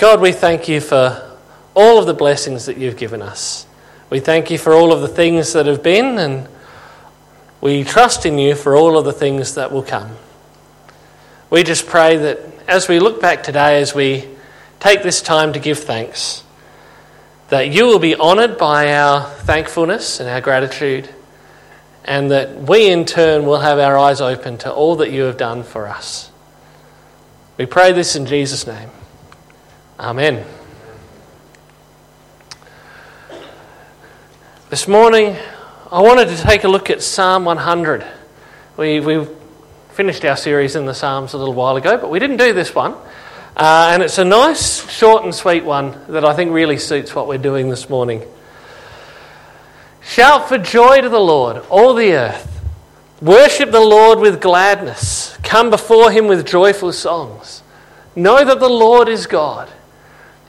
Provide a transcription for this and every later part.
God, we thank you for all of the blessings that you've given us. We thank you for all of the things that have been, and we trust in you for all of the things that will come. We just pray that as we look back today, as we take this time to give thanks, that you will be honoured by our thankfulness and our gratitude, and that we in turn will have our eyes open to all that you have done for us. We pray this in Jesus' name. Amen. This morning, I wanted to take a look at Psalm 100. We, we finished our series in the Psalms a little while ago, but we didn't do this one. Uh, and it's a nice, short, and sweet one that I think really suits what we're doing this morning. Shout for joy to the Lord, all the earth. Worship the Lord with gladness. Come before him with joyful songs. Know that the Lord is God.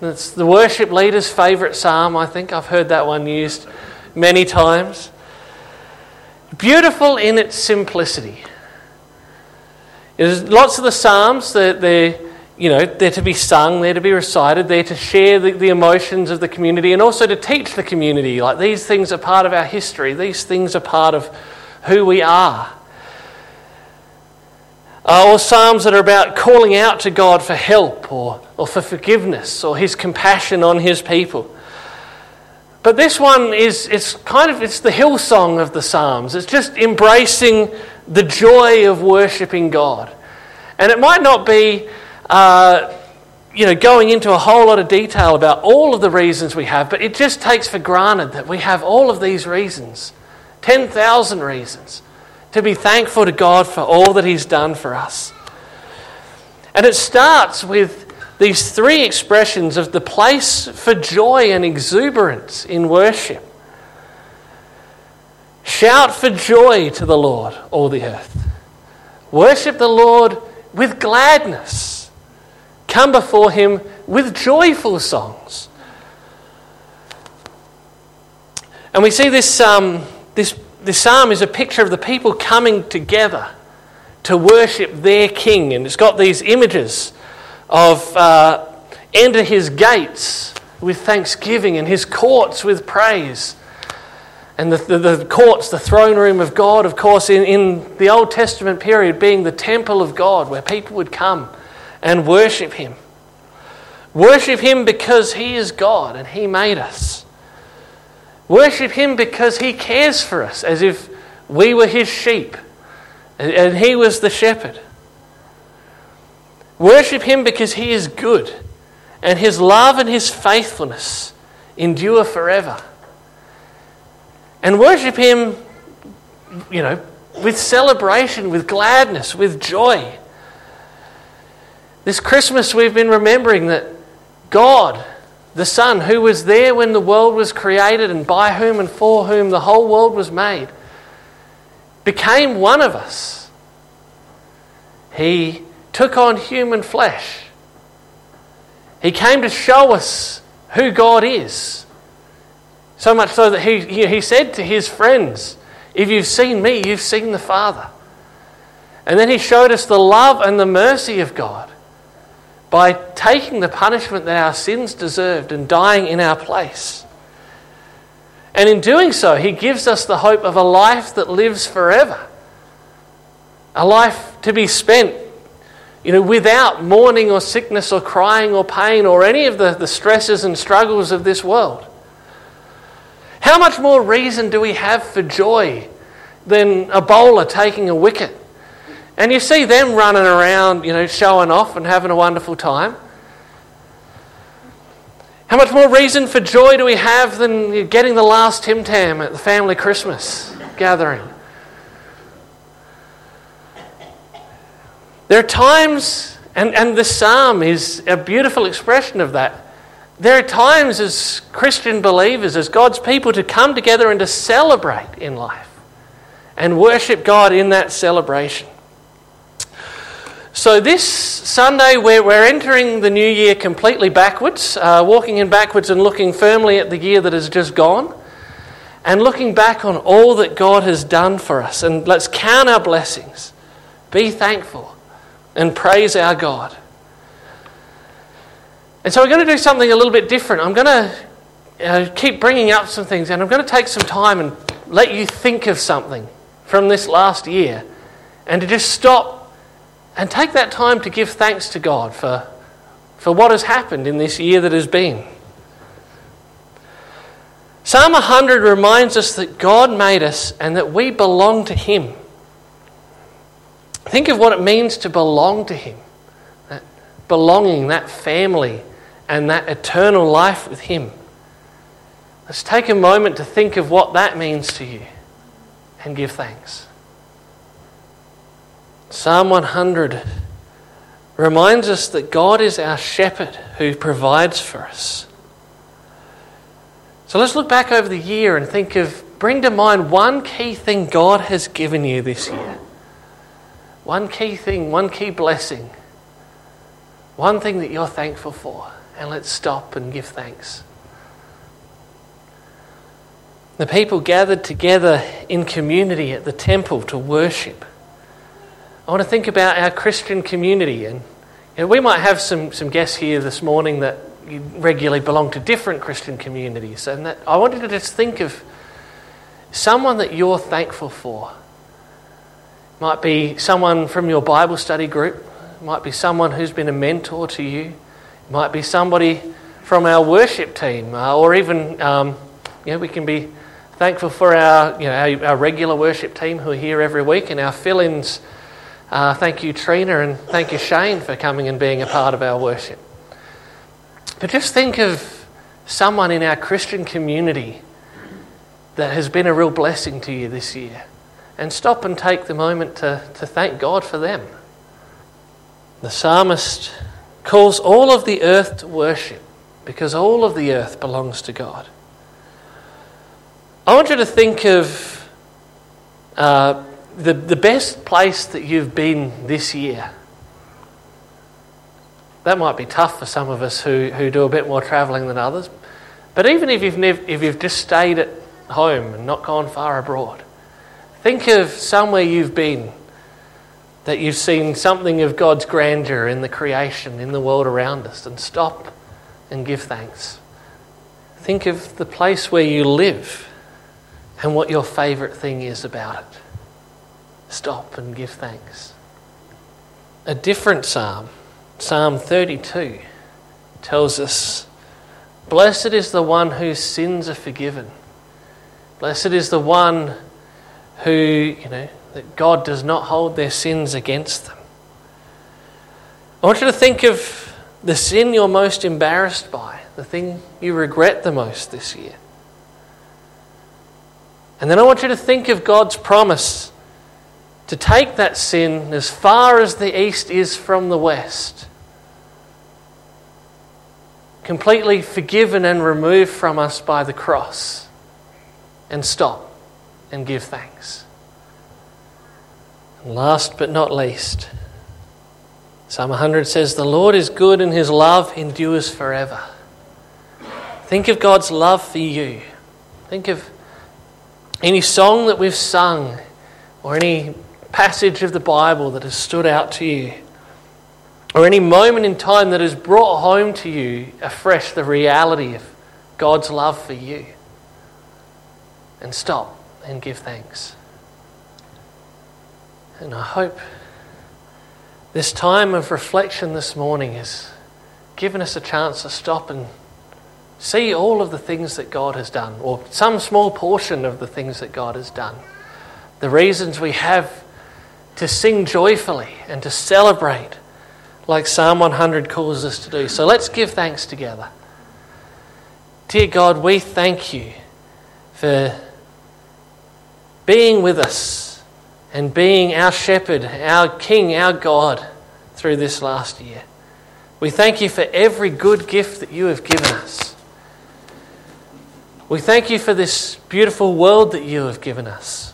It's the worship leader's favourite psalm, I think. I've heard that one used many times. Beautiful in its simplicity. There's lots of the psalms that they're, you know, they're to be sung, they're to be recited, they're to share the, the emotions of the community and also to teach the community. Like these things are part of our history, these things are part of who we are. Uh, or psalms that are about calling out to God for help or, or for forgiveness or his compassion on his people. But this one is it's kind of it's the Hillsong of the Psalms. It's just embracing the joy of worshipping God. And it might not be uh, you know, going into a whole lot of detail about all of the reasons we have, but it just takes for granted that we have all of these reasons 10,000 reasons to be thankful to God for all that He's done for us. And it starts with these three expressions of the place for joy and exuberance in worship. Shout for joy to the Lord, all the earth. Worship the Lord with gladness. Come before Him with joyful songs. And we see this, um, this the psalm is a picture of the people coming together to worship their king. And it's got these images of uh, enter his gates with thanksgiving and his courts with praise. And the, the, the, courts, the throne room of God, of course, in, in the Old Testament period, being the temple of God where people would come and worship him. Worship him because he is God and he made us. Worship Him because He cares for us as if we were His sheep and He was the shepherd. Worship Him because He is good and His love and His faithfulness endure forever. And worship Him, you know, with celebration, with gladness, with joy. This Christmas, we've been remembering that God the Son, who was there when the world was created and by whom and for whom the whole world was made, became one of us. He took on human flesh. He came to show us who God is. So much so that he, he said to his friends, If you've seen me, you've seen the Father. And then he showed us the love and the mercy of God by taking the punishment that our sins deserved and dying in our place. And in doing so, he gives us the hope of a life that lives forever. A life to be spent, you know, without mourning or sickness or crying or pain or any of the, the stresses and struggles of this world. How much more reason do we have for joy than a bowler taking a wicket and you see them running around, you know, showing off and having a wonderful time. How much more reason for joy do we have than getting the last Tim Tam at the family Christmas gathering? There are times, and, and the psalm is a beautiful expression of that. there are times as Christian believers, as God's people, to come together and to celebrate in life and worship God in that celebration. So, this Sunday, we're, we're entering the new year completely backwards, uh, walking in backwards and looking firmly at the year that has just gone, and looking back on all that God has done for us. And let's count our blessings, be thankful, and praise our God. And so, we're going to do something a little bit different. I'm going to uh, keep bringing up some things, and I'm going to take some time and let you think of something from this last year, and to just stop and take that time to give thanks to God for, for what has happened in this year that has been. Psalm 100 reminds us that God made us and that we belong to Him. Think of what it means to belong to Him. That belonging, that family, and that eternal life with Him. Let's take a moment to think of what that means to you and give thanks. Psalm 100 reminds us that God is our shepherd who provides for us. So let's look back over the year and think of, bring to mind one key thing God has given you this year. One key thing, one key blessing. One thing that you're thankful for. And let's stop and give thanks. The people gathered together in community at the temple to worship. I want to think about our Christian community. And you know, we might have some, some guests here this morning that regularly belong to different Christian communities. And that I want you to just think of someone that you're thankful for. Might be someone from your Bible study group. Might be someone who's been a mentor to you. Might be somebody from our worship team, uh, or even um, you know, we can be thankful for our, you know, our, our regular worship team who are here every week and our fill-ins uh, thank you, Trina, and thank you, Shane, for coming and being a part of our worship. But just think of someone in our Christian community that has been a real blessing to you this year. And stop and take the moment to, to thank God for them. The psalmist calls all of the earth to worship because all of the earth belongs to God. I want you to think of uh, the, the best place that you've been this year. That might be tough for some of us who, who do a bit more travelling than others. But even if you've, nev- if you've just stayed at home and not gone far abroad, think of somewhere you've been that you've seen something of God's grandeur in the creation, in the world around us, and stop and give thanks. Think of the place where you live and what your favourite thing is about it stop and give thanks. A different psalm, Psalm 32, tells us Blessed is the one whose sins are forgiven. Blessed is the one who, you know, that God does not hold their sins against them. I want you to think of the sin you're most embarrassed by, the thing you regret the most this year. And then I want you to think of God's promise to take that sin as far as the east is from the west, completely forgiven and removed from us by the cross, and stop and give thanks. And last but not least, Psalm 100 says, The Lord is good and his love endures forever. Think of God's love for you. Think of any song that we've sung or any passage of the Bible that has stood out to you, or any moment in time that has brought home to you afresh the reality of God's love for you. And stop and give thanks. And I hope this time of reflection this morning has given us a chance to stop and see all of the things that God has done, or some small portion of the things that God has done. The reasons we have to sing joyfully and to celebrate like Psalm 100 calls us to do. So let's give thanks together. Dear God, we thank you for being with us and being our shepherd, our king, our God through this last year. We thank you for every good gift that you have given us. We thank you for this beautiful world that you have given us,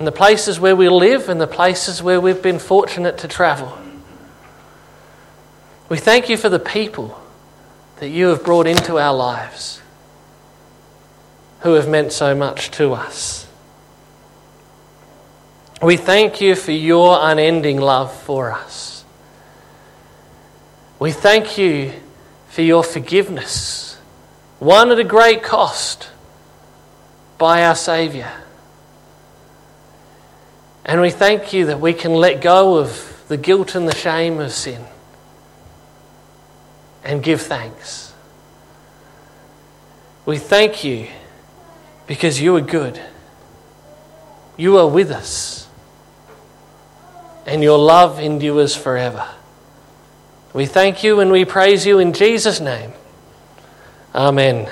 and the places where we live and the places where we've been fortunate to travel. We thank you for the people that you have brought into our lives who have meant so much to us. We thank you for your unending love for us. We thank you for your forgiveness, won at a great cost by our Saviour. And we thank you that we can let go of the guilt and the shame of sin and give thanks. We thank you because you are good. You are with us. And your love endures forever. We thank you and we praise you in Jesus' name. Amen.